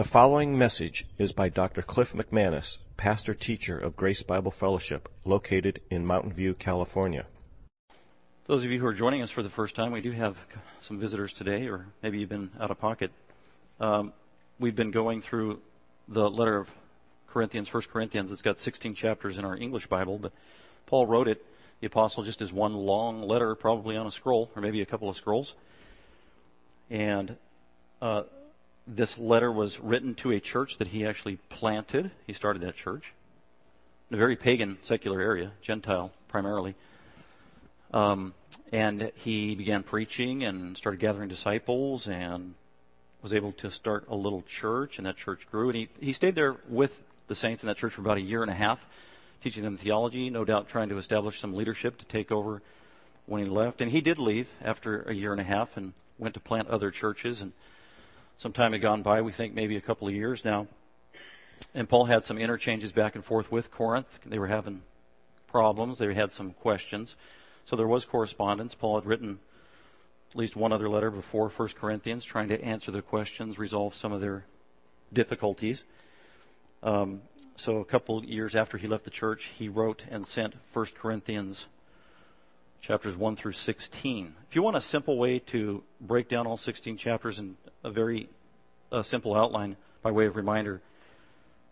The following message is by Dr. Cliff McManus, pastor teacher of Grace Bible Fellowship, located in Mountain View, California. Those of you who are joining us for the first time, we do have some visitors today, or maybe you've been out of pocket. Um, we've been going through the letter of Corinthians, First Corinthians. It's got 16 chapters in our English Bible, but Paul wrote it, the apostle, just as one long letter, probably on a scroll, or maybe a couple of scrolls. And uh, this letter was written to a church that he actually planted. He started that church in a very pagan, secular area, Gentile primarily. Um, and he began preaching and started gathering disciples and was able to start a little church, and that church grew. And he, he stayed there with the saints in that church for about a year and a half, teaching them theology, no doubt trying to establish some leadership to take over when he left. And he did leave after a year and a half and went to plant other churches. And some time had gone by, we think maybe a couple of years now. And Paul had some interchanges back and forth with Corinth. They were having problems, they had some questions. So there was correspondence. Paul had written at least one other letter before 1 Corinthians, trying to answer their questions, resolve some of their difficulties. Um, so a couple years after he left the church, he wrote and sent 1 Corinthians chapters 1 through 16. If you want a simple way to break down all 16 chapters in a very uh, simple outline by way of reminder,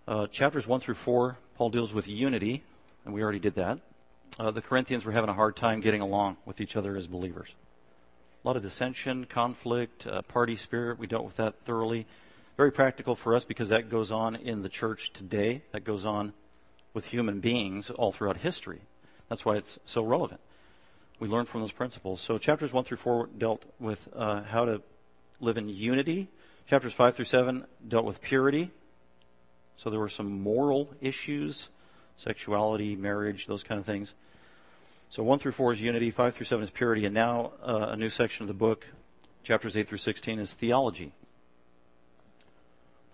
uh, chapters 1 through 4, Paul deals with unity, and we already did that. Uh, the Corinthians were having a hard time getting along with each other as believers. A lot of dissension, conflict, uh, party spirit. We dealt with that thoroughly. Very practical for us because that goes on in the church today. That goes on with human beings all throughout history. That's why it's so relevant we learn from those principles. So chapters 1 through 4 dealt with uh, how to live in unity. Chapters 5 through 7 dealt with purity. So there were some moral issues, sexuality, marriage, those kind of things. So 1 through 4 is unity, 5 through 7 is purity, and now uh, a new section of the book, chapters 8 through 16, is theology.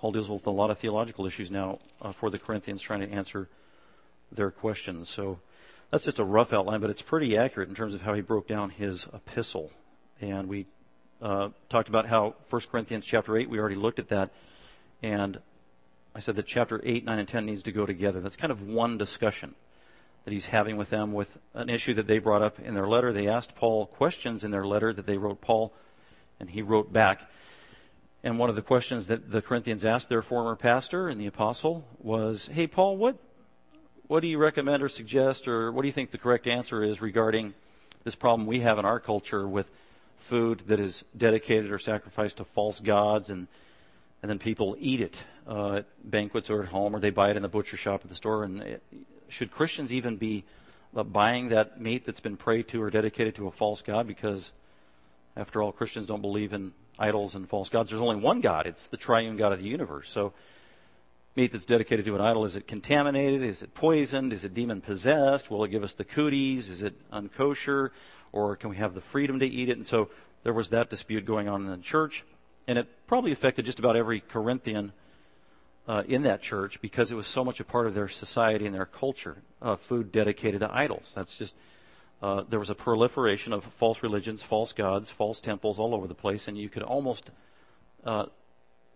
Paul deals with a lot of theological issues now uh, for the Corinthians, trying to answer their questions. So that's just a rough outline, but it's pretty accurate in terms of how he broke down his epistle. And we uh, talked about how 1 Corinthians chapter 8, we already looked at that. And I said that chapter 8, 9, and 10 needs to go together. That's kind of one discussion that he's having with them with an issue that they brought up in their letter. They asked Paul questions in their letter that they wrote Paul, and he wrote back. And one of the questions that the Corinthians asked their former pastor and the apostle was, Hey, Paul, what, what do you recommend or suggest, or what do you think the correct answer is regarding this problem we have in our culture with food that is dedicated or sacrificed to false gods, and and then people eat it uh, at banquets or at home, or they buy it in the butcher shop at the store? And it, should Christians even be uh, buying that meat that's been prayed to or dedicated to a false god? Because after all, Christians don't believe in idols and false gods. There's only one God. It's the triune God of the universe. So meat that's dedicated to an idol, is it contaminated? Is it poisoned? Is it demon possessed? Will it give us the cooties? Is it unkosher? Or can we have the freedom to eat it? And so there was that dispute going on in the church. And it probably affected just about every Corinthian uh, in that church because it was so much a part of their society and their culture. Uh, food dedicated to idols. That's just, uh, there was a proliferation of false religions, false gods, false temples all over the place, and you could almost uh,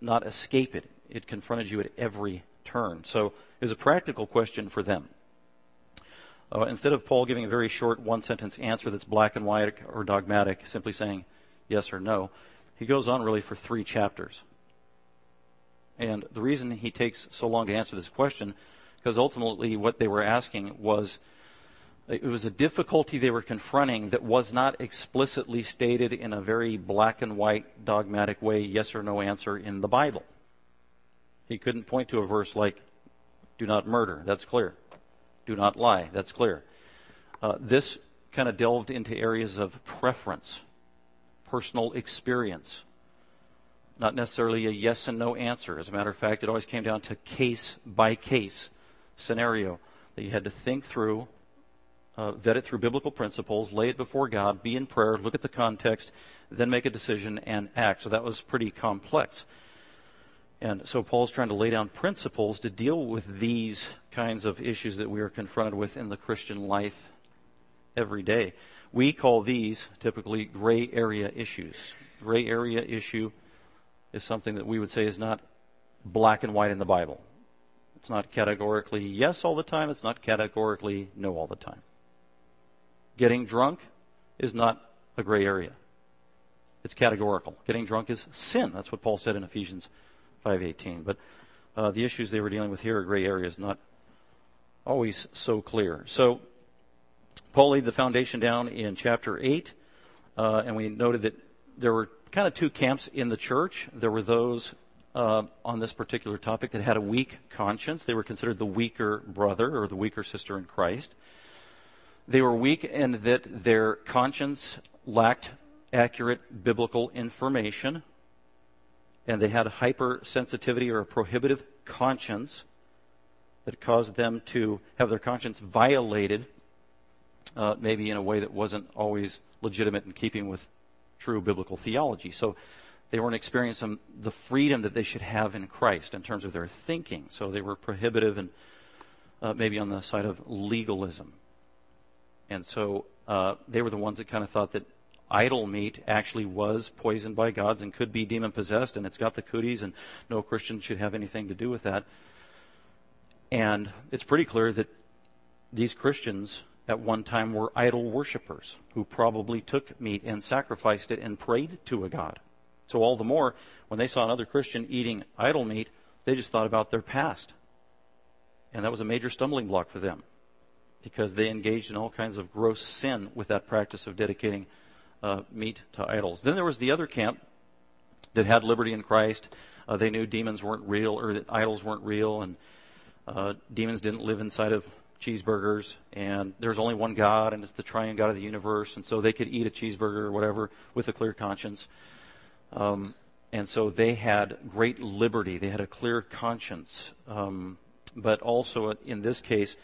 not escape it it confronted you at every turn. So it was a practical question for them. Uh, instead of Paul giving a very short one sentence answer that's black and white or dogmatic, simply saying yes or no, he goes on really for three chapters. And the reason he takes so long to answer this question, because ultimately what they were asking was it was a difficulty they were confronting that was not explicitly stated in a very black and white dogmatic way, yes or no answer in the Bible. He couldn't point to a verse like, do not murder. That's clear. Do not lie. That's clear. Uh, this kind of delved into areas of preference, personal experience, not necessarily a yes and no answer. As a matter of fact, it always came down to case by case scenario that you had to think through, uh, vet it through biblical principles, lay it before God, be in prayer, look at the context, then make a decision and act. So that was pretty complex. And so Paul's trying to lay down principles to deal with these kinds of issues that we are confronted with in the Christian life every day. We call these typically gray area issues. Gray area issue is something that we would say is not black and white in the Bible. It's not categorically yes all the time, it's not categorically no all the time. Getting drunk is not a gray area. It's categorical. Getting drunk is sin. That's what Paul said in Ephesians 5:18. But uh, the issues they were dealing with here are gray areas, not always so clear. So Paul laid the foundation down in chapter 8, uh, and we noted that there were kind of two camps in the church. There were those uh, on this particular topic that had a weak conscience. They were considered the weaker brother or the weaker sister in Christ. They were weak in that their conscience lacked accurate biblical information, and they had hypersensitivity or a prohibitive conscience that caused them to have their conscience violated, uh, maybe in a way that wasn't always legitimate in keeping with true biblical theology. So they weren't experiencing the freedom that they should have in Christ in terms of their thinking. So they were prohibitive and uh, maybe on the side of legalism. And so uh, they were the ones that kind of thought that idol meat actually was poisoned by gods and could be demon possessed, and it's got the cooties, and no Christian should have anything to do with that. And it's pretty clear that these Christians at one time were idol worshippers who probably took meat and sacrificed it and prayed to a god. So all the more, when they saw another Christian eating idol meat, they just thought about their past. And that was a major stumbling block for them because they engaged in all kinds of gross sin with that practice of dedicating uh, meat to idols. Then there was the other camp that had liberty in Christ. Uh, they knew demons weren't real or that idols weren't real and uh, demons didn't live inside of cheeseburgers and there's only one God and it's the triune God of the universe and so they could eat a cheeseburger or whatever with a clear conscience. Um, and so they had great liberty. They had a clear conscience. Um, but also in this case,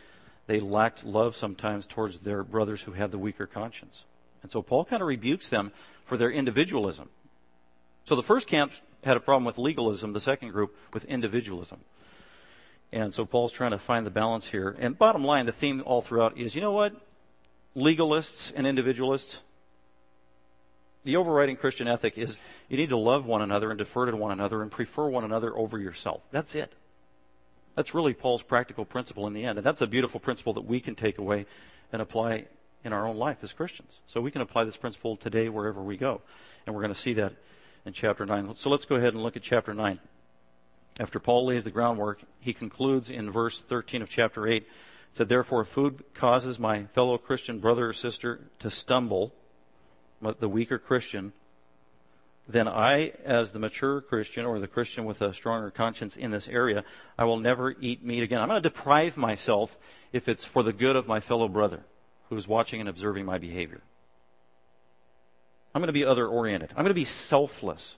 they lacked love sometimes towards their brothers who had the weaker conscience. And so Paul kind of rebukes them for their individualism. So the first camp had a problem with legalism, the second group with individualism. And so Paul's trying to find the balance here. And bottom line, the theme all throughout is you know what? Legalists and individualists, the overriding Christian ethic is you need to love one another and defer to one another and prefer one another over yourself. That's it. That's really Paul's practical principle in the end. And that's a beautiful principle that we can take away and apply in our own life as Christians. So we can apply this principle today wherever we go. And we're going to see that in chapter 9. So let's go ahead and look at chapter 9. After Paul lays the groundwork, he concludes in verse 13 of chapter 8. It said, Therefore, food causes my fellow Christian brother or sister to stumble, the weaker Christian, then I, as the mature Christian or the Christian with a stronger conscience in this area, I will never eat meat again. I'm going to deprive myself if it's for the good of my fellow brother who's watching and observing my behavior. I'm going to be other oriented. I'm going to be selfless.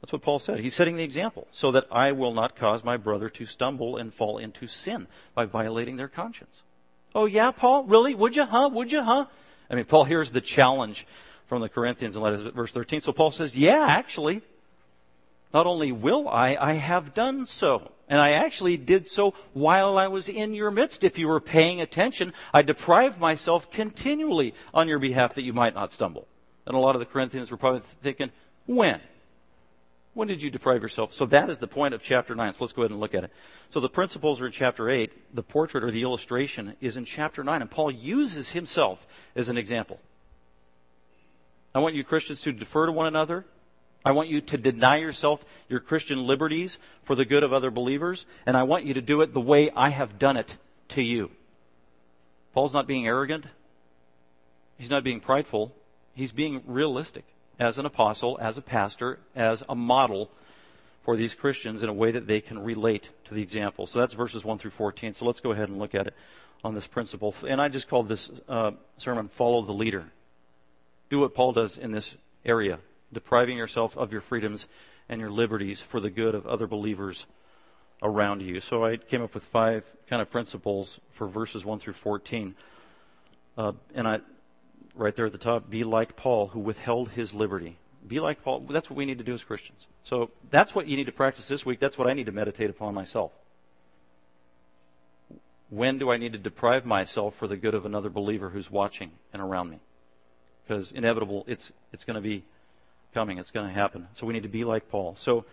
That's what Paul said. He's setting the example so that I will not cause my brother to stumble and fall into sin by violating their conscience. Oh, yeah, Paul? Really? Would you, huh? Would you, huh? I mean, Paul hears the challenge from the Corinthians in verse 13. So Paul says, yeah, actually, not only will I, I have done so. And I actually did so while I was in your midst. If you were paying attention, I deprived myself continually on your behalf that you might not stumble. And a lot of the Corinthians were probably thinking, when? When did you deprive yourself? So that is the point of chapter 9. So let's go ahead and look at it. So the principles are in chapter 8. The portrait or the illustration is in chapter 9. And Paul uses himself as an example. I want you Christians to defer to one another, I want you to deny yourself your Christian liberties for the good of other believers, and I want you to do it the way I have done it to you. Paul's not being arrogant. He's not being prideful. He's being realistic as an apostle, as a pastor, as a model for these Christians in a way that they can relate to the example. So that's verses 1 through 14. So let's go ahead and look at it on this principle. And I just called this uh, sermon Follow the Leader. Do what Paul does in this area depriving yourself of your freedoms and your liberties for the good of other believers around you. So I came up with five kind of principles for verses 1 through 14. Uh, and I, right there at the top, be like Paul who withheld his liberty. Be like Paul. That's what we need to do as Christians. So that's what you need to practice this week. That's what I need to meditate upon myself. When do I need to deprive myself for the good of another believer who's watching and around me? Because inevitable, it's, it's going to be coming. It's going to happen. So we need to be like Paul. So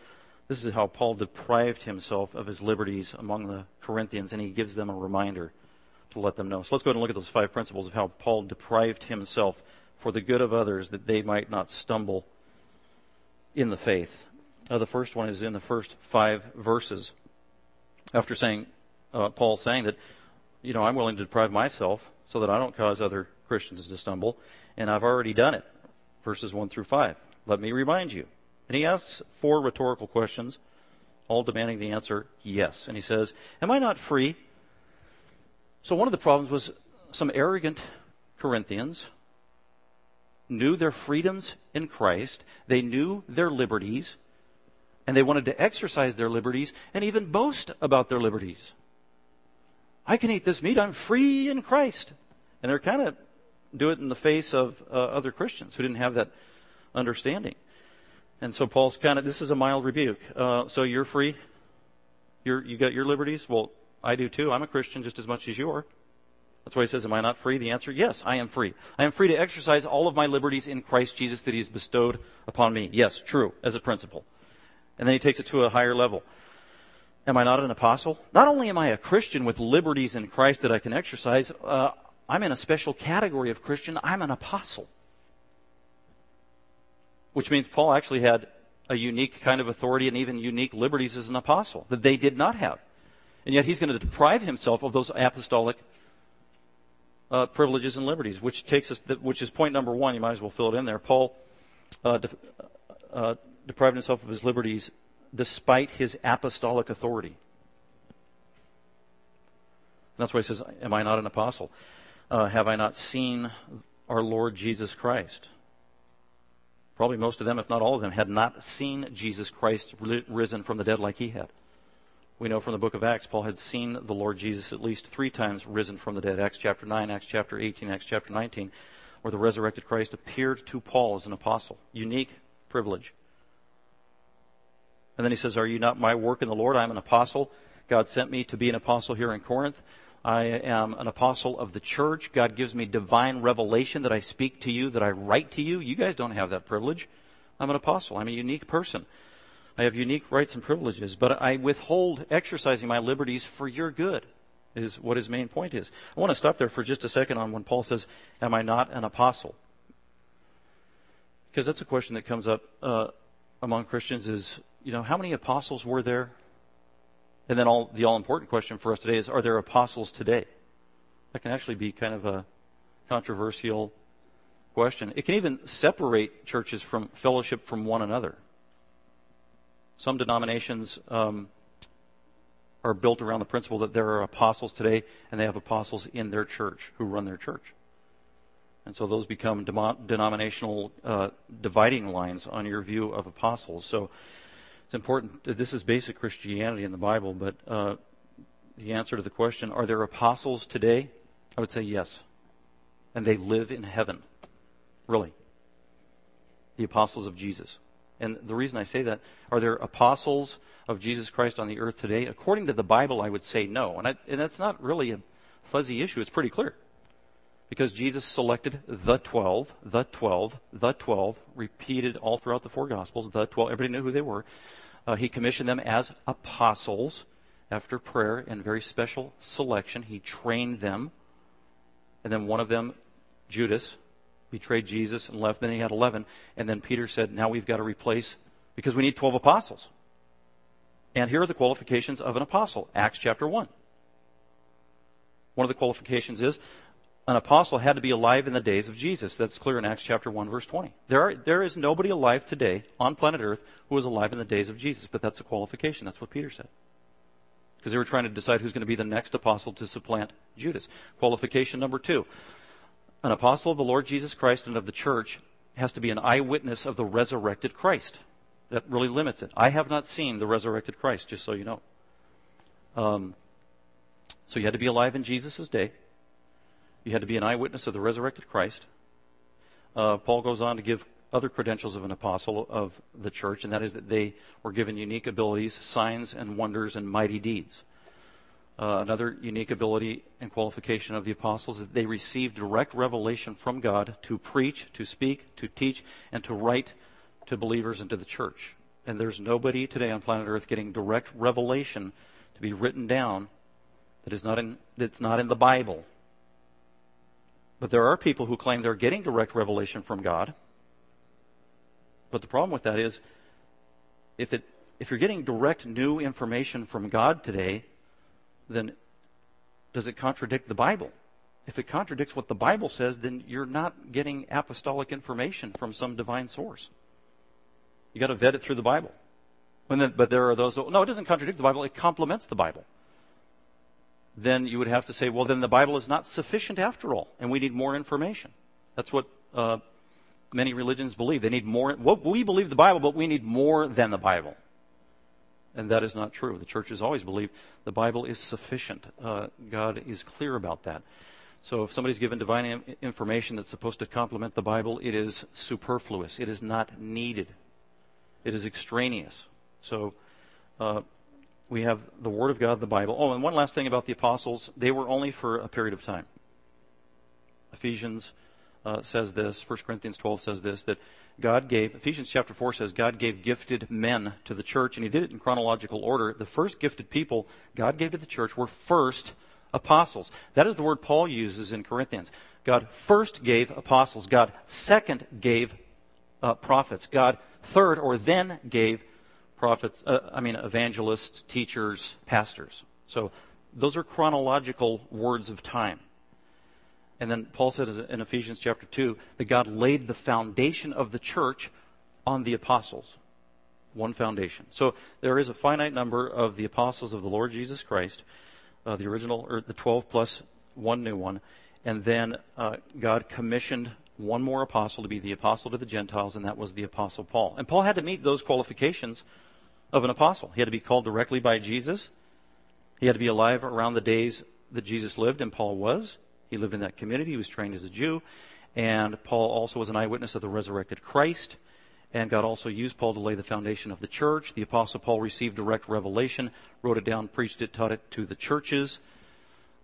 This is how Paul deprived himself of his liberties among the Corinthians, and he gives them a reminder to let them know. So let's go ahead and look at those five principles of how Paul deprived himself for the good of others that they might not stumble in the faith. The first one is in the first five verses. After saying, uh, Paul saying that, you know, I'm willing to deprive myself so that I don't cause other Christians to stumble, and I've already done it. Verses 1 through 5. Let me remind you. And he asks four rhetorical questions, all demanding the answer yes. And he says, Am I not free? So one of the problems was some arrogant Corinthians knew their freedoms in Christ, they knew their liberties, and they wanted to exercise their liberties and even boast about their liberties. I can eat this meat, I'm free in Christ. And they're kind of do it in the face of uh, other Christians who didn't have that understanding. And so Paul's kind of, this is a mild rebuke. Uh, so you're free? You're, you got your liberties? Well, I do too. I'm a Christian just as much as you are. That's why he says, Am I not free? The answer, yes, I am free. I am free to exercise all of my liberties in Christ Jesus that he has bestowed upon me. Yes, true, as a principle. And then he takes it to a higher level. Am I not an apostle? Not only am I a Christian with liberties in Christ that I can exercise, uh, I'm in a special category of Christian. I'm an apostle. Which means Paul actually had a unique kind of authority and even unique liberties as an apostle that they did not have. And yet he's going to deprive himself of those apostolic uh, privileges and liberties, which takes us, which is point number one. You might as well fill it in there. Paul uh, de- uh, deprived himself of his liberties despite his apostolic authority. And that's why he says, "Am I not an apostle? Uh, have I not seen our Lord Jesus Christ?" Probably most of them, if not all of them, had not seen Jesus Christ risen from the dead like he had. We know from the book of Acts, Paul had seen the Lord Jesus at least three times risen from the dead. Acts chapter 9, Acts chapter 18, Acts chapter 19, where the resurrected Christ appeared to Paul as an apostle. Unique privilege. And then he says, Are you not my work in the Lord? I'm an apostle. God sent me to be an apostle here in Corinth. I am an apostle of the church. God gives me divine revelation that I speak to you, that I write to you. You guys don't have that privilege. I'm an apostle. I'm a unique person. I have unique rights and privileges, but I withhold exercising my liberties for your good, is what his main point is. I want to stop there for just a second on when Paul says, Am I not an apostle? Because that's a question that comes up uh, among Christians is, you know, how many apostles were there? And then all, the all important question for us today is, are there apostles today? That can actually be kind of a controversial question. It can even separate churches from fellowship from one another. Some denominations um, are built around the principle that there are apostles today, and they have apostles in their church who run their church. And so those become denominational uh, dividing lines on your view of apostles. So it's important. This is basic Christianity in the Bible, but uh, the answer to the question, are there apostles today? I would say yes. And they live in heaven. Really. The apostles of Jesus. And the reason I say that, are there apostles of Jesus Christ on the earth today? According to the Bible, I would say no. And, I, and that's not really a fuzzy issue. It's pretty clear. Because Jesus selected the 12, the 12, the 12, repeated all throughout the four Gospels, the 12, everybody knew who they were. Uh, he commissioned them as apostles after prayer and very special selection. He trained them. And then one of them, Judas, betrayed Jesus and left. Then he had 11. And then Peter said, now we've got to replace, because we need 12 apostles. And here are the qualifications of an apostle. Acts chapter 1. One of the qualifications is an apostle had to be alive in the days of Jesus. That's clear in Acts chapter 1 verse 20. There are, there is nobody alive today on planet earth who was alive in the days of Jesus, but that's a qualification. That's what Peter said. Because they were trying to decide who's going to be the next apostle to supplant Judas. Qualification number two. An apostle of the Lord Jesus Christ and of the church has to be an eyewitness of the resurrected Christ. That really limits it. I have not seen the resurrected Christ, just so you know. Um, so you had to be alive in Jesus' day. You had to be an eyewitness of the resurrected Christ. Uh, Paul goes on to give other credentials of an apostle of the church, and that is that they were given unique abilities, signs and wonders, and mighty deeds. Uh, another unique ability and qualification of the apostles is that they received direct revelation from God to preach, to speak, to teach, and to write to believers and to the church. And there's nobody today on planet Earth getting direct revelation to be written down that is not in, that's not in the Bible. But there are people who claim they're getting direct revelation from God. But the problem with that is if it if you're getting direct new information from God today, then does it contradict the Bible? If it contradicts what the Bible says, then you're not getting apostolic information from some divine source. You got to vet it through the Bible. The, but there are those, no, it doesn't contradict the Bible, it complements the Bible. Then you would have to say, well, then the Bible is not sufficient after all, and we need more information. That's what uh, many religions believe. They need more. Well, we believe the Bible, but we need more than the Bible. And that is not true. The church has always believed the Bible is sufficient. Uh, God is clear about that. So if somebody's given divine information that's supposed to complement the Bible, it is superfluous. It is not needed. It is extraneous. So uh, we have the Word of God, the Bible. Oh, and one last thing about the apostles they were only for a period of time. Ephesians uh, says this, 1 Corinthians 12 says this, that God gave, Ephesians chapter 4 says, God gave gifted men to the church, and He did it in chronological order. The first gifted people God gave to the church were first apostles. That is the word Paul uses in Corinthians. God first gave apostles. God second gave uh, prophets. God third or then gave prophets, uh, I mean, evangelists, teachers, pastors. So those are chronological words of time. And then Paul says in Ephesians chapter 2 that God laid the foundation of the church on the apostles. One foundation. So there is a finite number of the apostles of the Lord Jesus Christ, uh, the original, or the 12 plus one new one. And then uh, God commissioned one more apostle to be the apostle to the Gentiles, and that was the apostle Paul. And Paul had to meet those qualifications of an apostle. He had to be called directly by Jesus. He had to be alive around the days that Jesus lived, and Paul was. He lived in that community. He was trained as a Jew. And Paul also was an eyewitness of the resurrected Christ. And God also used Paul to lay the foundation of the church. The Apostle Paul received direct revelation, wrote it down, preached it, taught it to the churches.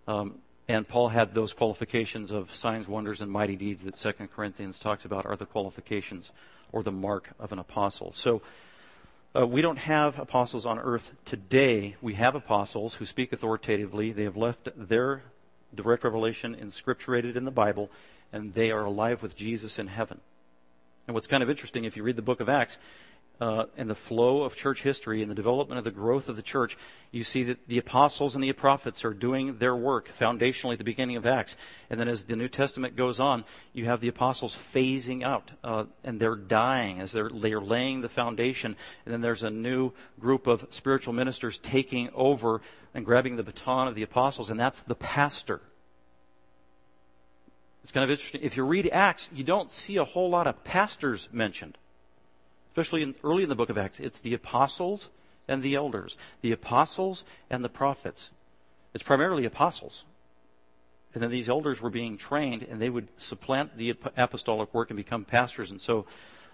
Um, and Paul had those qualifications of signs, wonders, and mighty deeds that 2 Corinthians talks about are the qualifications or the mark of an apostle. So uh, we don't have apostles on earth today. We have apostles who speak authoritatively. They have left their direct revelation inscripturated in the Bible, and they are alive with Jesus in heaven. And what's kind of interesting, if you read the book of Acts, uh, and the flow of church history and the development of the growth of the church, you see that the apostles and the prophets are doing their work foundationally at the beginning of Acts. And then as the New Testament goes on, you have the apostles phasing out, uh, and they're dying as they're, they're laying the foundation. And then there's a new group of spiritual ministers taking over and grabbing the baton of the apostles, and that's the pastor. It's kind of interesting. If you read Acts, you don't see a whole lot of pastors mentioned especially in, early in the book of Acts, it's the apostles and the elders, the apostles and the prophets. It's primarily apostles. And then these elders were being trained, and they would supplant the apostolic work and become pastors. And so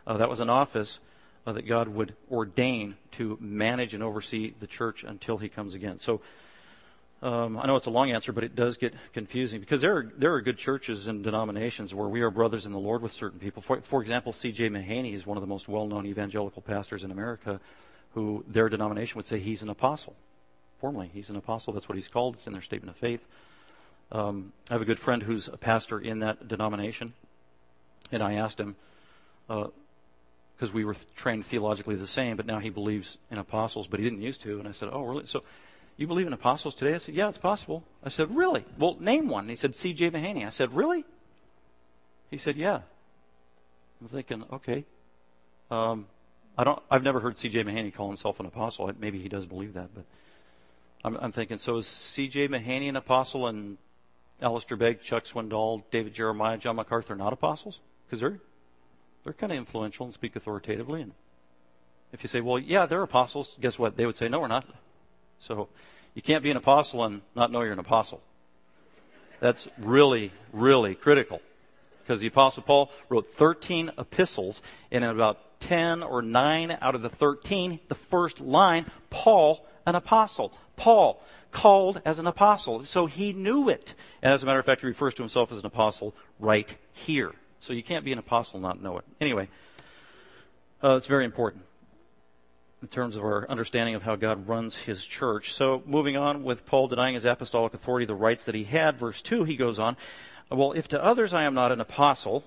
uh, that was an office uh, that God would ordain to manage and oversee the church until He comes again. So um, I know it's a long answer, but it does get confusing because there are, there are good churches and denominations where we are brothers in the Lord with certain people. For, for example, C.J. Mahaney is one of the most well-known evangelical pastors in America who their denomination would say he's an apostle. Formally, he's an apostle. That's what he's called. It's in their statement of faith. Um, I have a good friend who's a pastor in that denomination, and I asked him, because uh, we were trained theologically the same, but now he believes in apostles, but he didn't used to. And I said, "Oh, really?" So you believe in apostles today? I said, Yeah, it's possible. I said, Really? Well, name one. he said, C.J. Mahaney. I said, Really? He said, Yeah. I'm thinking, okay. Um, I don't. I've never heard C.J. Mahaney call himself an apostle. Maybe he does believe that, but I'm, I'm thinking. So is C.J. Mahaney an apostle, and Alistair Begg, Chuck Swindoll, David Jeremiah, John MacArthur not apostles? Because they're they're kind of influential and speak authoritatively. And if you say, well, yeah, they're apostles, guess what? They would say, no, we're not. So you can't be an apostle and not know you're an apostle. That's really, really critical. Because the apostle Paul wrote 13 epistles, and in about 10 or 9 out of the 13, the first line, Paul, an apostle. Paul, called as an apostle. So he knew it. And as a matter of fact, he refers to himself as an apostle right here. So you can't be an apostle and not know it. Anyway, uh, it's very important. In terms of our understanding of how God runs his church. So moving on with Paul denying his apostolic authority, the rights that he had, verse 2, he goes on, well, if to others I am not an apostle,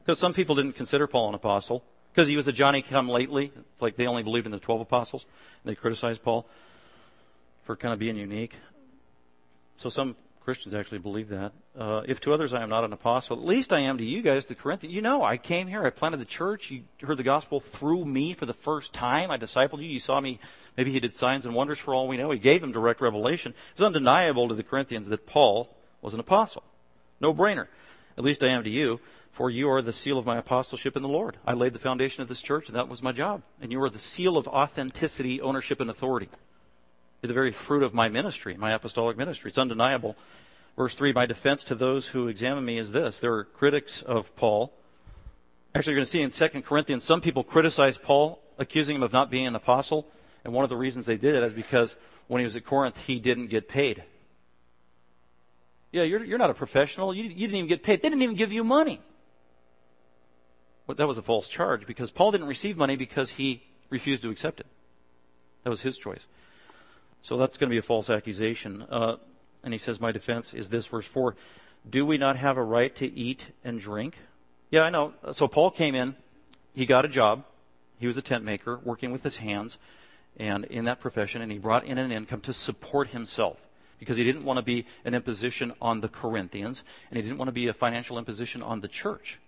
because some people didn't consider Paul an apostle, because he was a Johnny come lately. It's like they only believed in the 12 apostles, and they criticized Paul for kind of being unique. So some Christians actually believe that. Uh, if to others I am not an apostle, at least I am to you guys, the Corinthians. You know, I came here, I planted the church, you heard the gospel through me for the first time. I discipled you, you saw me, maybe he did signs and wonders for all we know. He gave them direct revelation. It's undeniable to the Corinthians that Paul was an apostle. No brainer. At least I am to you, for you are the seal of my apostleship in the Lord. I laid the foundation of this church, and that was my job. And you are the seal of authenticity, ownership, and authority the very fruit of my ministry, my apostolic ministry. It's undeniable. Verse 3 My defense to those who examine me is this. There are critics of Paul. Actually, you're going to see in 2 Corinthians, some people criticize Paul, accusing him of not being an apostle. And one of the reasons they did it is because when he was at Corinth, he didn't get paid. Yeah, you're, you're not a professional. You, you didn't even get paid. They didn't even give you money. But that was a false charge because Paul didn't receive money because he refused to accept it. That was his choice. So that's going to be a false accusation. Uh, and he says, My defense is this, verse 4 Do we not have a right to eat and drink? Yeah, I know. So Paul came in, he got a job. He was a tent maker, working with his hands and in that profession, and he brought in an income to support himself because he didn't want to be an imposition on the Corinthians, and he didn't want to be a financial imposition on the church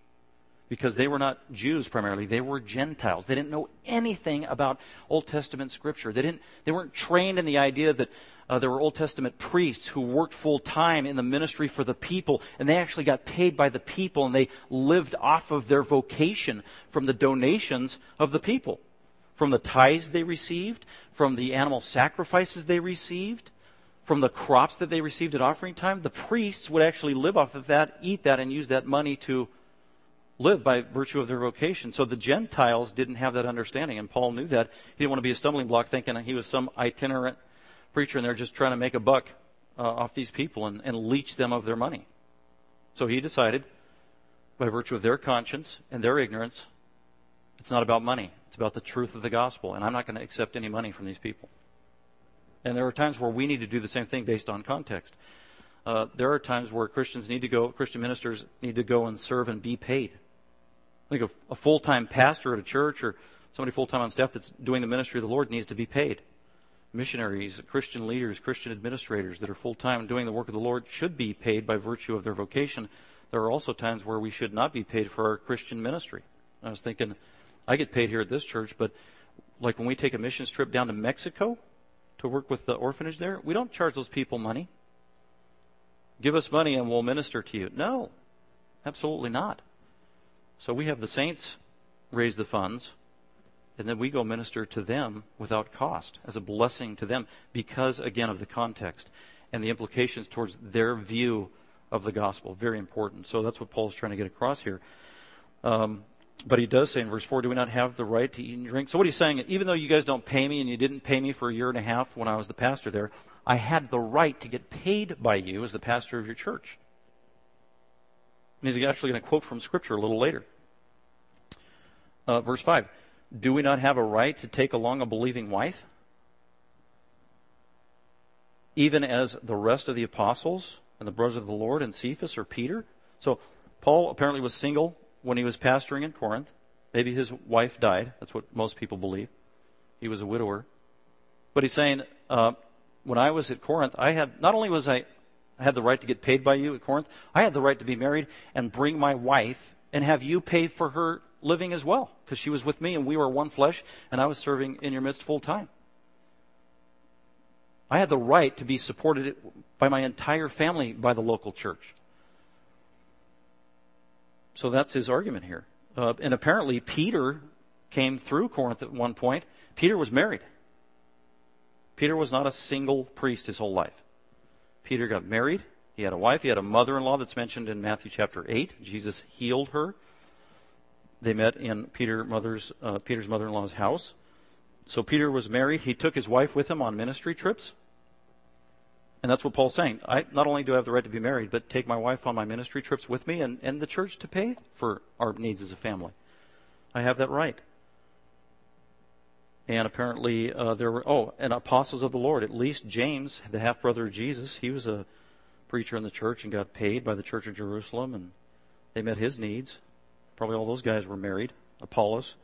because they were not Jews primarily. They were Gentiles. They didn't know anything about Old Testament scripture. They didn't, they weren't trained in the idea that uh, there were Old Testament priests who worked full time in the ministry for the people, and they actually got paid by the people, and they lived off of their vocation from the donations of the people, from the tithes they received, from the animal sacrifices they received, from the crops that they received at offering time. The priests would actually live off of that, eat that, and use that money to live by virtue of their vocation. So the Gentiles didn't have that understanding, and Paul knew that. He didn't want to be a stumbling block thinking he was some itinerant preacher and they're just trying to make a buck uh, off these people and, and leech them of their money. So he decided, by virtue of their conscience and their ignorance, it's not about money. It's about the truth of the gospel, and I'm not going to accept any money from these people. And there are times where we need to do the same thing based on context. Uh, there are times where Christians need to go, Christian ministers need to go and serve and be paid. I think a, a full time pastor at a church or somebody full time on staff that's doing the ministry of the Lord needs to be paid. Missionaries, Christian leaders, Christian administrators that are full time doing the work of the Lord should be paid by virtue of their vocation. There are also times where we should not be paid for our Christian ministry. I was thinking, I get paid here at this church, but like when we take a missions trip down to Mexico to work with the orphanage there, we don't charge those people money. Give us money and we'll minister to you. No, absolutely not. So we have the saints raise the funds, and then we go minister to them without cost as a blessing to them because, again, of the context and the implications towards their view of the gospel. Very important. So that's what Paul's trying to get across here. Um, but he does say in verse 4, do we not have the right to eat and drink? So what he's saying, even though you guys don't pay me and you didn't pay me for a year and a half when I was the pastor there, I had the right to get paid by you as the pastor of your church. And he's actually going to quote from Scripture a little later. Uh, verse 5 Do we not have a right to take along a believing wife? Even as the rest of the apostles and the brothers of the Lord and Cephas or Peter? So Paul apparently was single when he was pastoring in Corinth. Maybe his wife died. That's what most people believe. He was a widower. But he's saying, uh, when I was at Corinth, I had not only was I I had the right to get paid by you at Corinth. I had the right to be married and bring my wife and have you pay for her living as well because she was with me and we were one flesh and I was serving in your midst full time. I had the right to be supported by my entire family by the local church. So that's his argument here. Uh, and apparently, Peter came through Corinth at one point. Peter was married. Peter was not a single priest his whole life. Peter got married. He had a wife. He had a mother in law that's mentioned in Matthew chapter 8. Jesus healed her. They met in Peter mother's, uh, Peter's mother in law's house. So Peter was married. He took his wife with him on ministry trips. And that's what Paul's saying. I not only do I have the right to be married, but take my wife on my ministry trips with me and, and the church to pay for our needs as a family. I have that right. And apparently uh, there were, oh, and apostles of the Lord. At least James, the half brother of Jesus, he was a preacher in the church and got paid by the church of Jerusalem, and they met his needs. Probably all those guys were married. Apollos,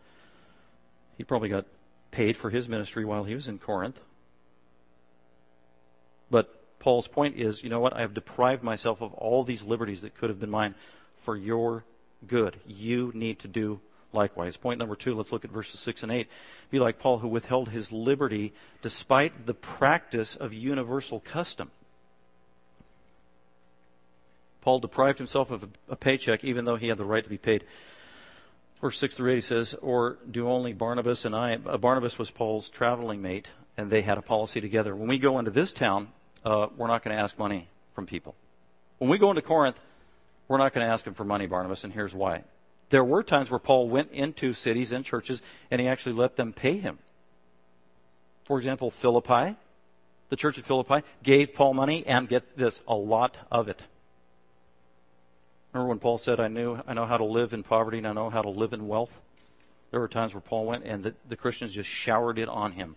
he probably got paid for his ministry while he was in Corinth. But Paul's point is, you know what? I have deprived myself of all these liberties that could have been mine for your good. You need to do likewise. Point number two, let's look at verses 6 and 8. Be like Paul, who withheld his liberty despite the practice of universal custom. Paul deprived himself of a paycheck even though he had the right to be paid. Verse 6 through 8 he says, Or do only Barnabas and I. Uh, Barnabas was Paul's traveling mate, and they had a policy together. When we go into this town, uh, we're not going to ask money from people. When we go into Corinth, we're not going to ask them for money, Barnabas, and here's why. There were times where Paul went into cities and churches and he actually let them pay him. For example, Philippi, the church of Philippi, gave Paul money and get this, a lot of it. Remember when Paul said, I knew, I know how to live in poverty and I know how to live in wealth? There were times where Paul went and the, the Christians just showered it on him.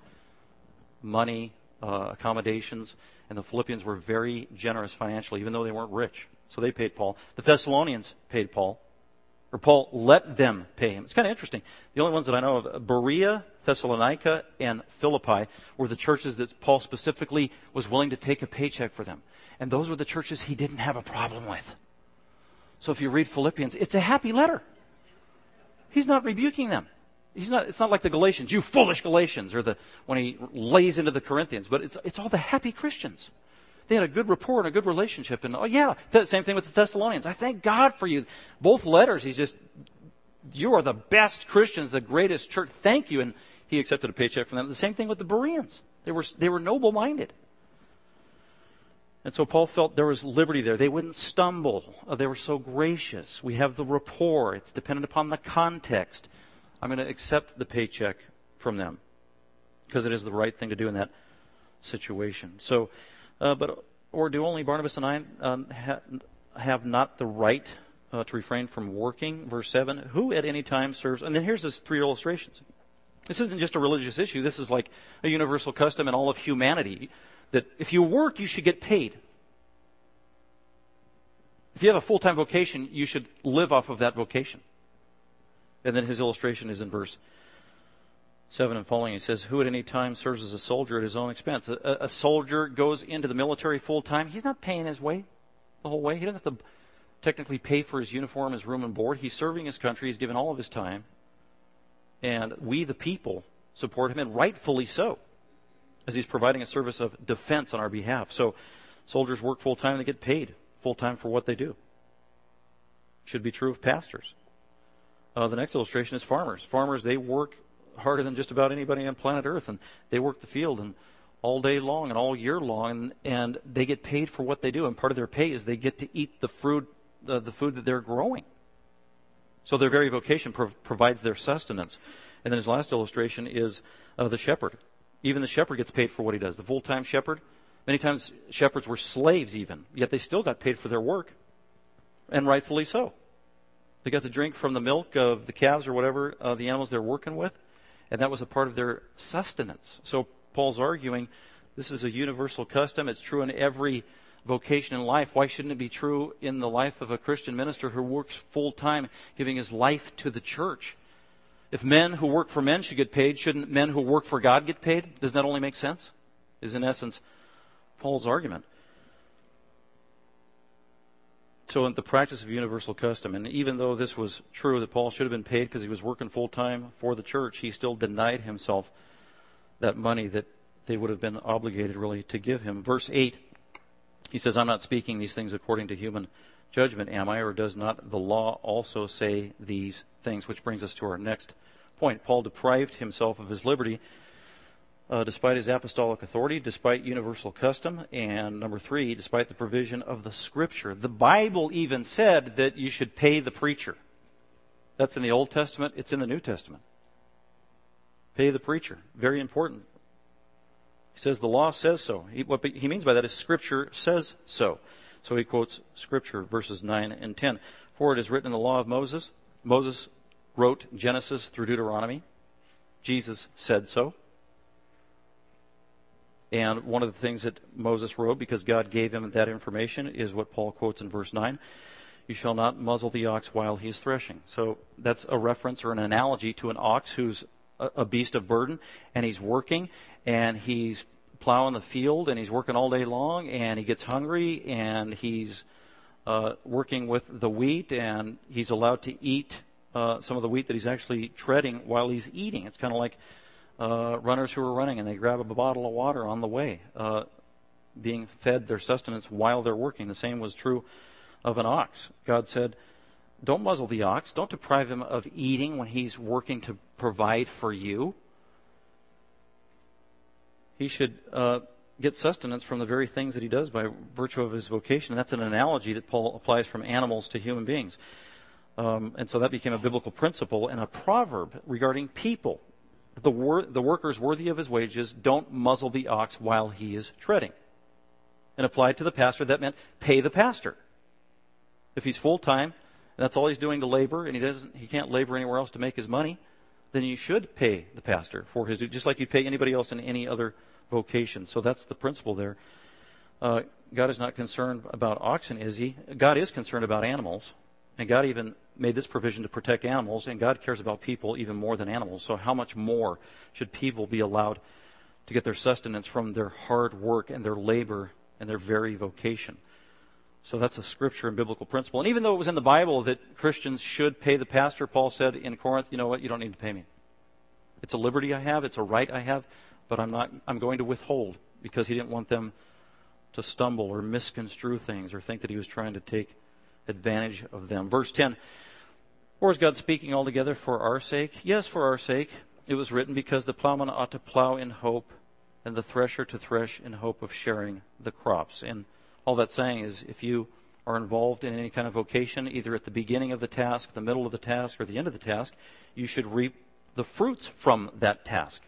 Money, uh, accommodations, and the Philippians were very generous financially, even though they weren't rich. So they paid Paul. The Thessalonians paid Paul. Or Paul let them pay him. It's kind of interesting. The only ones that I know of, Berea, Thessalonica, and Philippi, were the churches that Paul specifically was willing to take a paycheck for them. And those were the churches he didn't have a problem with. So if you read Philippians, it's a happy letter. He's not rebuking them. He's not, it's not like the Galatians, you foolish Galatians, or the, when he lays into the Corinthians, but it's, it's all the happy Christians. They had a good rapport and a good relationship. And oh yeah, same thing with the Thessalonians. I thank God for you. Both letters, he's just, you are the best Christians, the greatest church. Thank you. And he accepted a paycheck from them. The same thing with the Bereans. They were, they were noble minded. And so Paul felt there was liberty there. They wouldn't stumble. Uh, they were so gracious. We have the rapport. It's dependent upon the context. I'm going to accept the paycheck from them because it is the right thing to do in that situation. So, but or do only Barnabas and I um, ha- have not the right uh, to refrain from working? Verse seven. Who at any time serves? And then here's this three illustrations. This isn't just a religious issue. This is like a universal custom in all of humanity that if you work, you should get paid. If you have a full time vocation, you should live off of that vocation. And then his illustration is in verse 7 and following. He says, Who at any time serves as a soldier at his own expense? A, a soldier goes into the military full time. He's not paying his way the whole way. He doesn't have to technically pay for his uniform, his room and board. He's serving his country. He's given all of his time. And we, the people, support him, and rightfully so as he's providing a service of defense on our behalf. So soldiers work full time they get paid full time for what they do. Should be true of pastors. Uh, the next illustration is farmers. Farmers, they work harder than just about anybody on planet Earth, and they work the field and all day long and all year long, and, and they get paid for what they do. And part of their pay is they get to eat the fruit, uh, the food that they're growing. So their very vocation prov- provides their sustenance. And then his last illustration is uh, the shepherd. Even the shepherd gets paid for what he does. The full-time shepherd, many times shepherds were slaves even, yet they still got paid for their work. And rightfully so. They got to drink from the milk of the calves or whatever uh, the animals they're working with, and that was a part of their sustenance. So Paul's arguing this is a universal custom. It's true in every vocation in life. Why shouldn't it be true in the life of a Christian minister who works full time, giving his life to the church? If men who work for men should get paid, shouldn't men who work for God get paid? Doesn't that only make sense? Is in essence Paul's argument. So, in the practice of universal custom, and even though this was true that Paul should have been paid because he was working full time for the church, he still denied himself that money that they would have been obligated really to give him. Verse 8, he says, I'm not speaking these things according to human judgment, am I? Or does not the law also say these things? Which brings us to our next point. Paul deprived himself of his liberty uh, despite his apostolic authority, despite universal custom, and number three, despite the provision of the scripture. The Bible even said that you should pay the preacher. That's in the Old Testament, it's in the New Testament. Pay the preacher. Very important. He says the law says so. He, what he means by that is scripture says so. So he quotes scripture, verses 9 and 10. For it is written in the law of Moses. Moses wrote Genesis through Deuteronomy. Jesus said so. And one of the things that Moses wrote, because God gave him that information, is what Paul quotes in verse 9 You shall not muzzle the ox while he is threshing. So that's a reference or an analogy to an ox who's a beast of burden and he's working and he's plowing the field and he's working all day long and he gets hungry and he's uh, working with the wheat and he's allowed to eat uh, some of the wheat that he's actually treading while he's eating. It's kind of like uh, runners who are running and they grab a bottle of water on the way, uh, being fed their sustenance while they're working. The same was true of an ox. God said, Don't muzzle the ox, don't deprive him of eating when he's working to provide for you. He should uh, get sustenance from the very things that he does by virtue of his vocation. And that's an analogy that Paul applies from animals to human beings. Um, and so that became a biblical principle and a proverb regarding people the, wor- the workers worthy of his wages don't muzzle the ox while he is treading. And applied to the pastor, that meant pay the pastor. If he's full time, and that's all he's doing to labor, and he doesn't, he can't labor anywhere else to make his money, then you should pay the pastor for his, just like you'd pay anybody else in any other vocation. So that's the principle there. Uh, God is not concerned about oxen, is he? God is concerned about animals. And God even made this provision to protect animals, and God cares about people even more than animals. So, how much more should people be allowed to get their sustenance from their hard work and their labor and their very vocation? So, that's a scripture and biblical principle. And even though it was in the Bible that Christians should pay the pastor, Paul said in Corinth, you know what, you don't need to pay me. It's a liberty I have, it's a right I have, but I'm not I'm going to withhold because he didn't want them to stumble or misconstrue things or think that he was trying to take advantage of them. Verse 10 Or is God speaking altogether for our sake? Yes, for our sake. It was written because the plowman ought to plow in hope and the thresher to thresh in hope of sharing the crops. And all that's saying is if you are involved in any kind of vocation, either at the beginning of the task, the middle of the task, or the end of the task, you should reap the fruits from that task.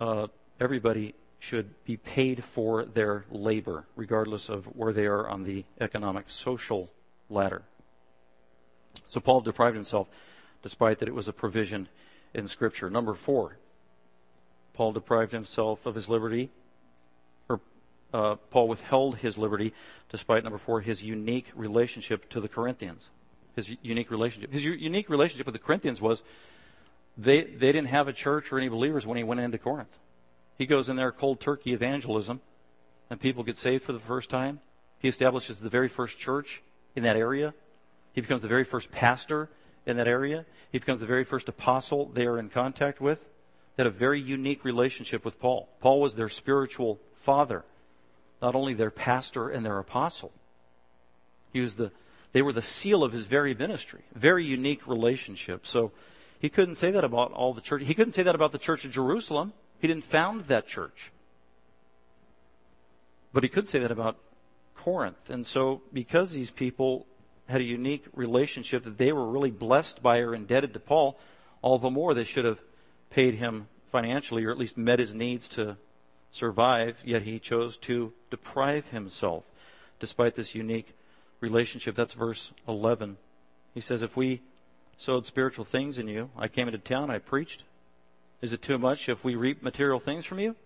Uh, everybody should be paid for their labor, regardless of where they are on the economic, social ladder. So Paul deprived himself despite that it was a provision in Scripture. Number four, Paul deprived himself of his liberty, or uh, Paul withheld his liberty despite, number four, his unique relationship to the Corinthians. His unique relationship. His u- unique relationship with the Corinthians was they, they didn't have a church or any believers when he went into Corinth. He goes in there cold turkey evangelism, and people get saved for the first time. He establishes the very first church in that area. He becomes the very first pastor in that area. He becomes the very first apostle they are in contact with. They had a very unique relationship with Paul. Paul was their spiritual father, not only their pastor and their apostle. He was the, they were the seal of his very ministry. Very unique relationship. So he couldn't say that about all the church. He couldn't say that about the church of Jerusalem. He didn't found that church. But he could say that about Corinth. And so, because these people had a unique relationship that they were really blessed by or indebted to Paul, all the more they should have paid him financially or at least met his needs to survive, yet he chose to deprive himself despite this unique relationship. That's verse 11. He says, If we sowed spiritual things in you, I came into town, I preached. Is it too much if we reap material things from you?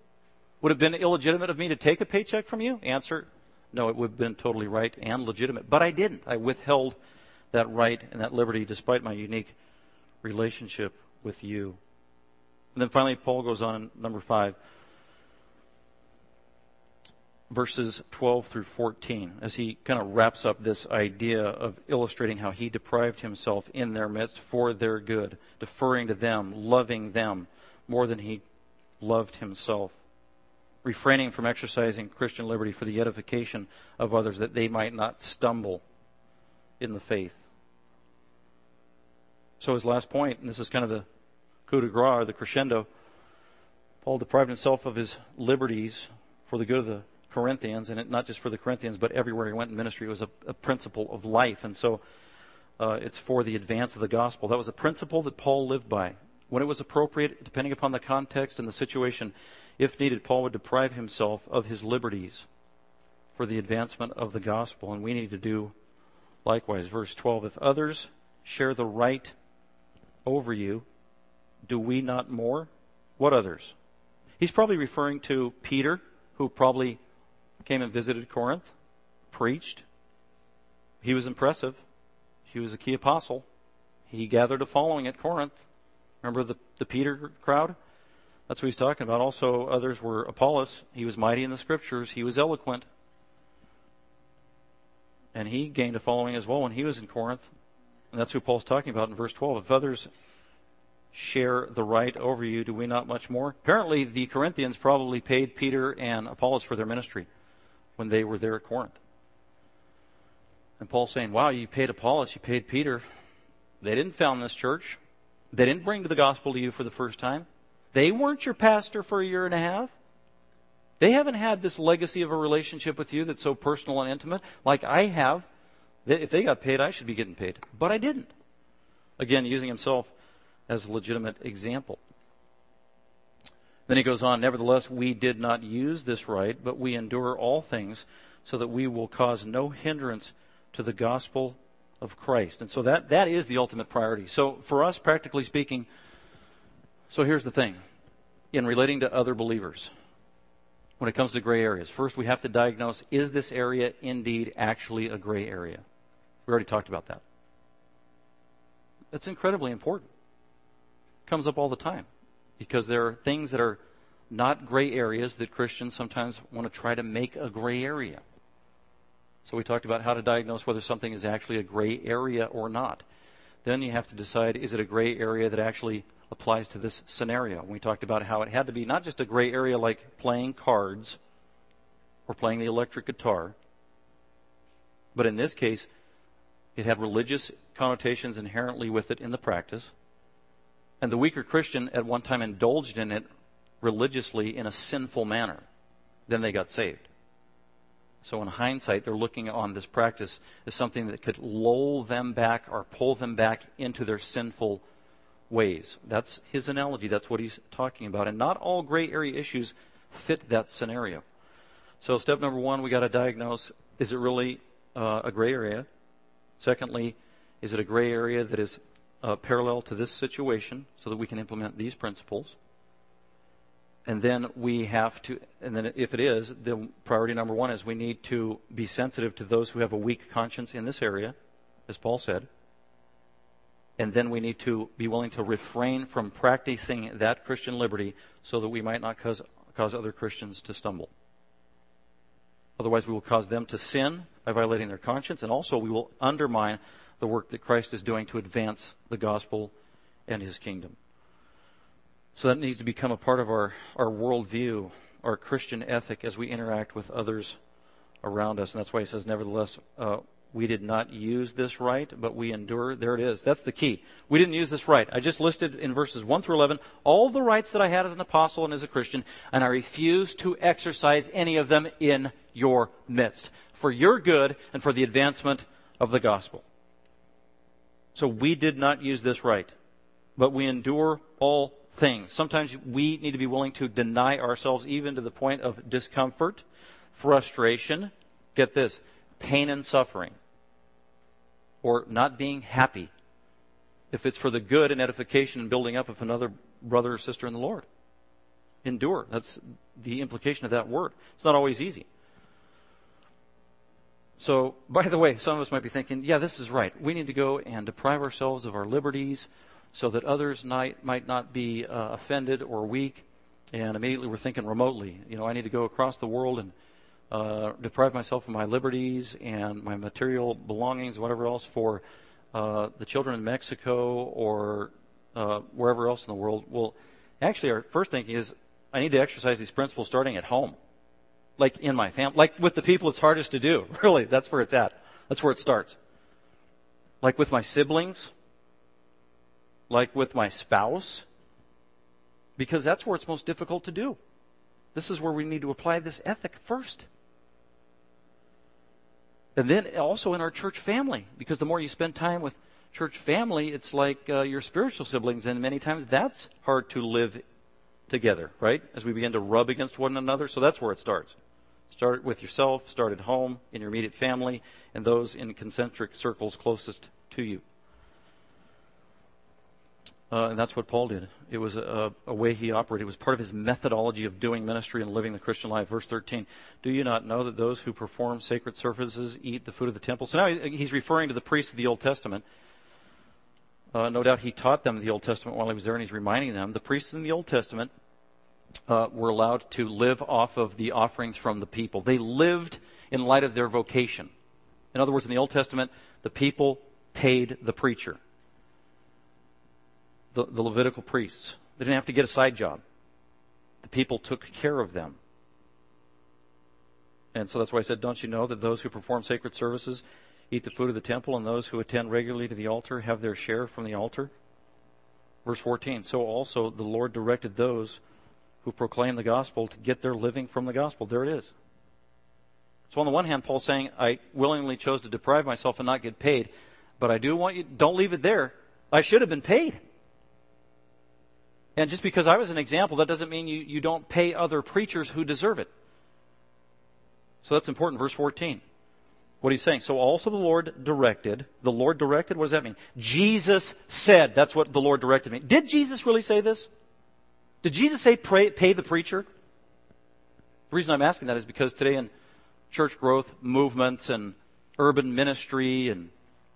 Would it have been illegitimate of me to take a paycheck from you? Answer no, it would have been totally right and legitimate. But I didn't. I withheld that right and that liberty despite my unique relationship with you. And then finally, Paul goes on in number five, verses 12 through 14, as he kind of wraps up this idea of illustrating how he deprived himself in their midst for their good, deferring to them, loving them more than he loved himself refraining from exercising Christian liberty for the edification of others that they might not stumble in the faith. So his last point, and this is kind of the coup de grace, or the crescendo, Paul deprived himself of his liberties for the good of the Corinthians, and it, not just for the Corinthians, but everywhere he went in ministry. It was a, a principle of life, and so uh, it's for the advance of the gospel. That was a principle that Paul lived by. When it was appropriate, depending upon the context and the situation, if needed, Paul would deprive himself of his liberties for the advancement of the gospel, and we need to do likewise. Verse 12 If others share the right over you, do we not more? What others? He's probably referring to Peter, who probably came and visited Corinth, preached. He was impressive. He was a key apostle. He gathered a following at Corinth. Remember the, the Peter crowd? That's what he's talking about. Also, others were Apollos. He was mighty in the scriptures. He was eloquent. And he gained a following as well when he was in Corinth. And that's who Paul's talking about in verse 12. If others share the right over you, do we not much more? Apparently, the Corinthians probably paid Peter and Apollos for their ministry when they were there at Corinth. And Paul's saying, Wow, you paid Apollos, you paid Peter. They didn't found this church. They didn't bring the gospel to you for the first time. They weren't your pastor for a year and a half. They haven't had this legacy of a relationship with you that's so personal and intimate like I have. If they got paid, I should be getting paid. But I didn't. Again, using himself as a legitimate example. Then he goes on, Nevertheless, we did not use this right, but we endure all things so that we will cause no hindrance to the gospel of Christ. And so that, that is the ultimate priority. So for us, practically speaking, so here's the thing in relating to other believers, when it comes to gray areas, first we have to diagnose is this area indeed actually a gray area? We already talked about that. That's incredibly important. Comes up all the time because there are things that are not gray areas that Christians sometimes want to try to make a gray area. So we talked about how to diagnose whether something is actually a gray area or not. Then you have to decide is it a gray area that actually applies to this scenario. We talked about how it had to be not just a gray area like playing cards or playing the electric guitar, but in this case, it had religious connotations inherently with it in the practice. And the weaker Christian at one time indulged in it religiously in a sinful manner. Then they got saved. So in hindsight, they're looking on this practice as something that could lull them back or pull them back into their sinful ways. That's his analogy. That's what he's talking about. And not all gray area issues fit that scenario. So step number one, we got to diagnose: is it really uh, a gray area? Secondly, is it a gray area that is uh, parallel to this situation, so that we can implement these principles? And then we have to, and then if it is, the priority number one is we need to be sensitive to those who have a weak conscience in this area, as Paul said and then we need to be willing to refrain from practicing that Christian liberty so that we might not cause, cause other Christians to stumble. Otherwise, we will cause them to sin by violating their conscience, and also we will undermine the work that Christ is doing to advance the gospel and his kingdom. So that needs to become a part of our, our worldview, our Christian ethic as we interact with others around us. And that's why he says, nevertheless, uh, we did not use this right, but we endure. There it is. That's the key. We didn't use this right. I just listed in verses 1 through 11 all the rights that I had as an apostle and as a Christian, and I refuse to exercise any of them in your midst for your good and for the advancement of the gospel. So we did not use this right, but we endure all things. Sometimes we need to be willing to deny ourselves even to the point of discomfort, frustration. Get this pain and suffering or not being happy if it's for the good and edification and building up of another brother or sister in the Lord. Endure. That's the implication of that word. It's not always easy. So, by the way, some of us might be thinking, yeah, this is right. We need to go and deprive ourselves of our liberties so that others might, might not be uh, offended or weak. And immediately we're thinking remotely. You know, I need to go across the world and uh, deprive myself of my liberties and my material belongings, whatever else, for uh, the children in Mexico or uh, wherever else in the world. Well, actually, our first thinking is I need to exercise these principles starting at home, like in my family, like with the people it's hardest to do. Really, that's where it's at. That's where it starts. Like with my siblings, like with my spouse, because that's where it's most difficult to do. This is where we need to apply this ethic first. And then also in our church family, because the more you spend time with church family, it's like uh, your spiritual siblings, and many times that's hard to live together, right? As we begin to rub against one another. So that's where it starts. Start with yourself, start at home, in your immediate family, and those in concentric circles closest to you. Uh, and that's what Paul did. It was a, a, way he operated. It was part of his methodology of doing ministry and living the Christian life. Verse 13 Do you not know that those who perform sacred services eat the food of the temple? So now he's referring to the priests of the Old Testament. Uh, no doubt he taught them the Old Testament while he was there, and he's reminding them the priests in the Old Testament uh, were allowed to live off of the offerings from the people. They lived in light of their vocation. In other words, in the Old Testament, the people paid the preacher the, the Levitical priests. They didn't have to get a side job. The people took care of them. And so that's why I said, don't you know that those who perform sacred services eat the food of the temple and those who attend regularly to the altar have their share from the altar? Verse 14. So also the Lord directed those who proclaim the gospel to get their living from the gospel. There it is. So on the one hand, Paul's saying, I willingly chose to deprive myself and not get paid, but I do want you, don't leave it there. I should have been paid. And just because I was an example, that doesn't mean you, you don't pay other preachers who deserve it. So that's important. Verse 14. What he's saying. So also the Lord directed. The Lord directed, what does that mean? Jesus said. That's what the Lord directed me. Did Jesus really say this? Did Jesus say pray, pay the preacher? The reason I'm asking that is because today in church growth movements and urban ministry and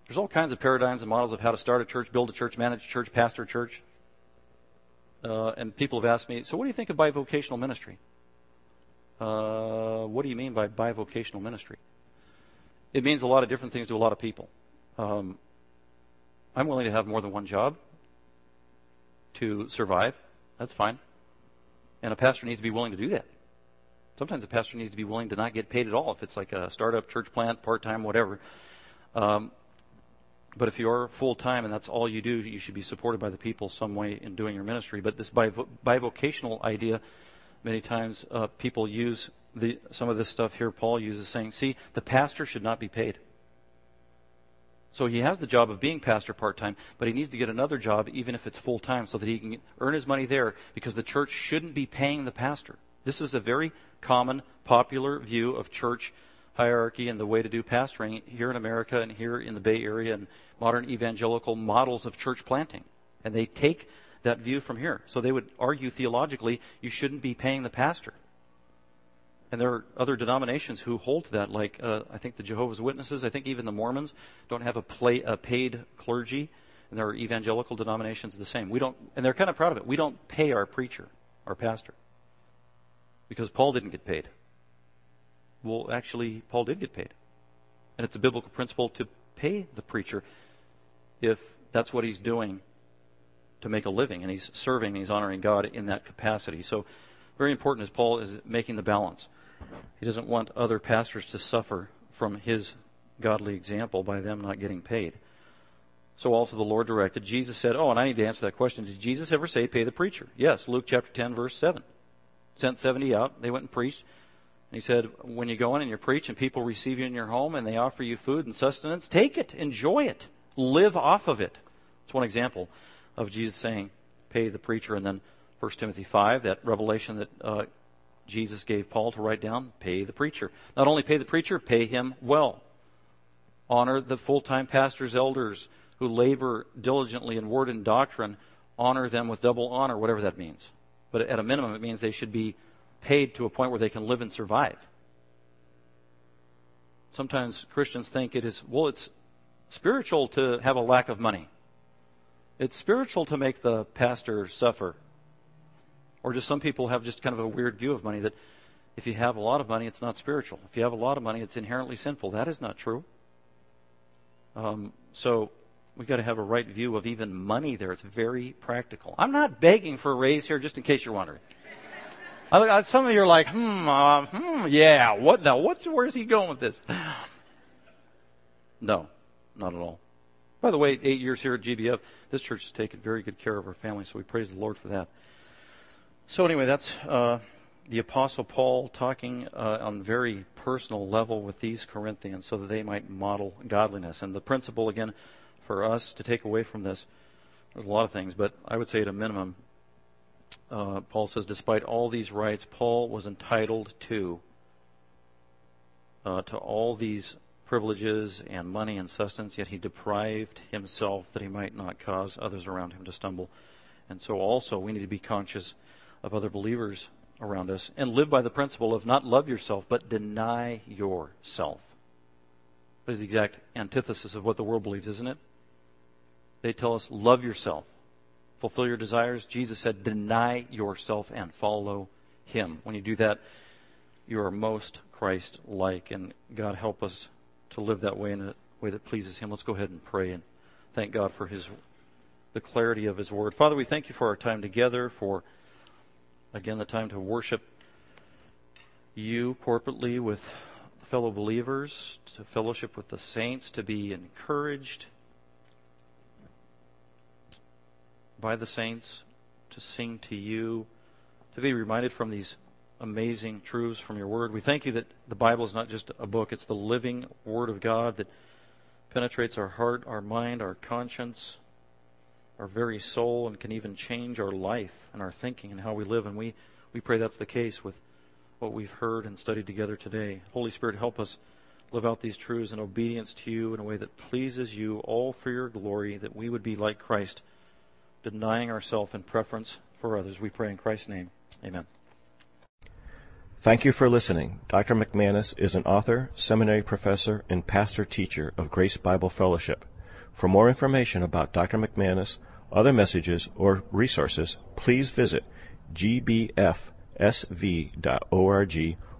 there's all kinds of paradigms and models of how to start a church, build a church, manage a church, pastor a church uh, and people have asked me, so what do you think of bivocational ministry? Uh, what do you mean by bivocational ministry? It means a lot of different things to a lot of people. Um, I'm willing to have more than one job to survive. That's fine. And a pastor needs to be willing to do that. Sometimes a pastor needs to be willing to not get paid at all if it's like a startup church plant, part time, whatever. Um, but if you're full time and that's all you do, you should be supported by the people some way in doing your ministry. But this bivocational idea, many times uh, people use the, some of this stuff here. Paul uses saying, "See, the pastor should not be paid." So he has the job of being pastor part time, but he needs to get another job, even if it's full time, so that he can earn his money there, because the church shouldn't be paying the pastor. This is a very common, popular view of church hierarchy and the way to do pastoring here in America and here in the Bay Area and modern evangelical models of church planting. And they take that view from here. So they would argue theologically you shouldn't be paying the pastor. And there are other denominations who hold to that, like uh, I think the Jehovah's Witnesses, I think even the Mormons don't have a, play, a paid clergy, and there are evangelical denominations the same. We don't, and they're kind of proud of it. We don't pay our preacher, our pastor, because Paul didn't get paid well, actually, Paul did get paid. And it's a biblical principle to pay the preacher if that's what he's doing to make a living and he's serving, and he's honoring God in that capacity. So, very important as Paul is making the balance. He doesn't want other pastors to suffer from his godly example by them not getting paid. So also the Lord directed. Jesus said, Oh, and I need to answer that question. Did Jesus ever say, pay the preacher? Yes, Luke chapter 10, verse 7. Sent 70 out. They went and preached. He said, when you go in and you preach and people receive you in your home and they offer you food and sustenance, take it, enjoy it, live off of it. It's one example of Jesus saying, pay the preacher. And then 1 Timothy 5, that revelation that uh, Jesus gave Paul to write down, pay the preacher. Not only pay the preacher, pay him well. Honor the full-time pastors, elders who labor diligently in word and doctrine. Honor them with double honor, whatever that means. But at a minimum, it means they should be paid to a point where they can live and survive. Sometimes Christians think it is, well, it's spiritual to have a lack of money. It's spiritual to make the pastor suffer. Or just some people have just kind of a weird view of money that if you have a lot of money, it's not spiritual. If you have a lot of money, it's inherently sinful. That is not true. Um, so we've got to have a right view of even money there. It's very practical. I'm not begging for a raise here, just in case you're wondering. Some of you are like, hmm, uh, hmm, yeah, what now? What's, where's he going with this? No, not at all. By the way, eight years here at GBF, this church has taken very good care of our family, so we praise the Lord for that. So anyway, that's uh, the Apostle Paul talking uh, on a very personal level with these Corinthians so that they might model godliness. And the principle, again, for us to take away from this, there's a lot of things, but I would say at a minimum, uh, Paul says, despite all these rights, Paul was entitled to uh, to all these privileges and money and sustenance, yet he deprived himself that he might not cause others around him to stumble. And so also we need to be conscious of other believers around us and live by the principle of not love yourself, but deny yourself. That is the exact antithesis of what the world believes, isn't it? They tell us, love yourself, fulfill your desires. Jesus said, deny yourself and follow him. When you do that, you are most Christ like. And God help us to live that way in a way that pleases him. Let's go ahead and pray and thank God for his the clarity of his word. Father, we thank you for our time together, for again the time to worship you corporately with fellow believers, to fellowship with the saints, to be encouraged by the saints, to sing to you, to be reminded from these amazing truths from your word. We thank you that the Bible is not just a book, it's the living word of God that penetrates our heart, our mind, our conscience, our very soul, and can even change our life and our thinking and how we live. And we, we pray that's the case with what we've heard and studied together today. Holy Spirit, help us live out these truths in obedience to you in a way that pleases you, all for your glory, that we would be like Christ denying ourselves in preference for others. We pray in Christ's name. Amen. Thank you for listening. Dr. McManus is an author, seminary professor, and pastor teacher of Grace Bible Fellowship. For more information about Dr. McManus, other messages, or resources, please visit gbfsv.org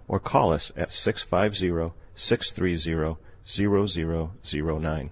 or call us at 650 630 0009.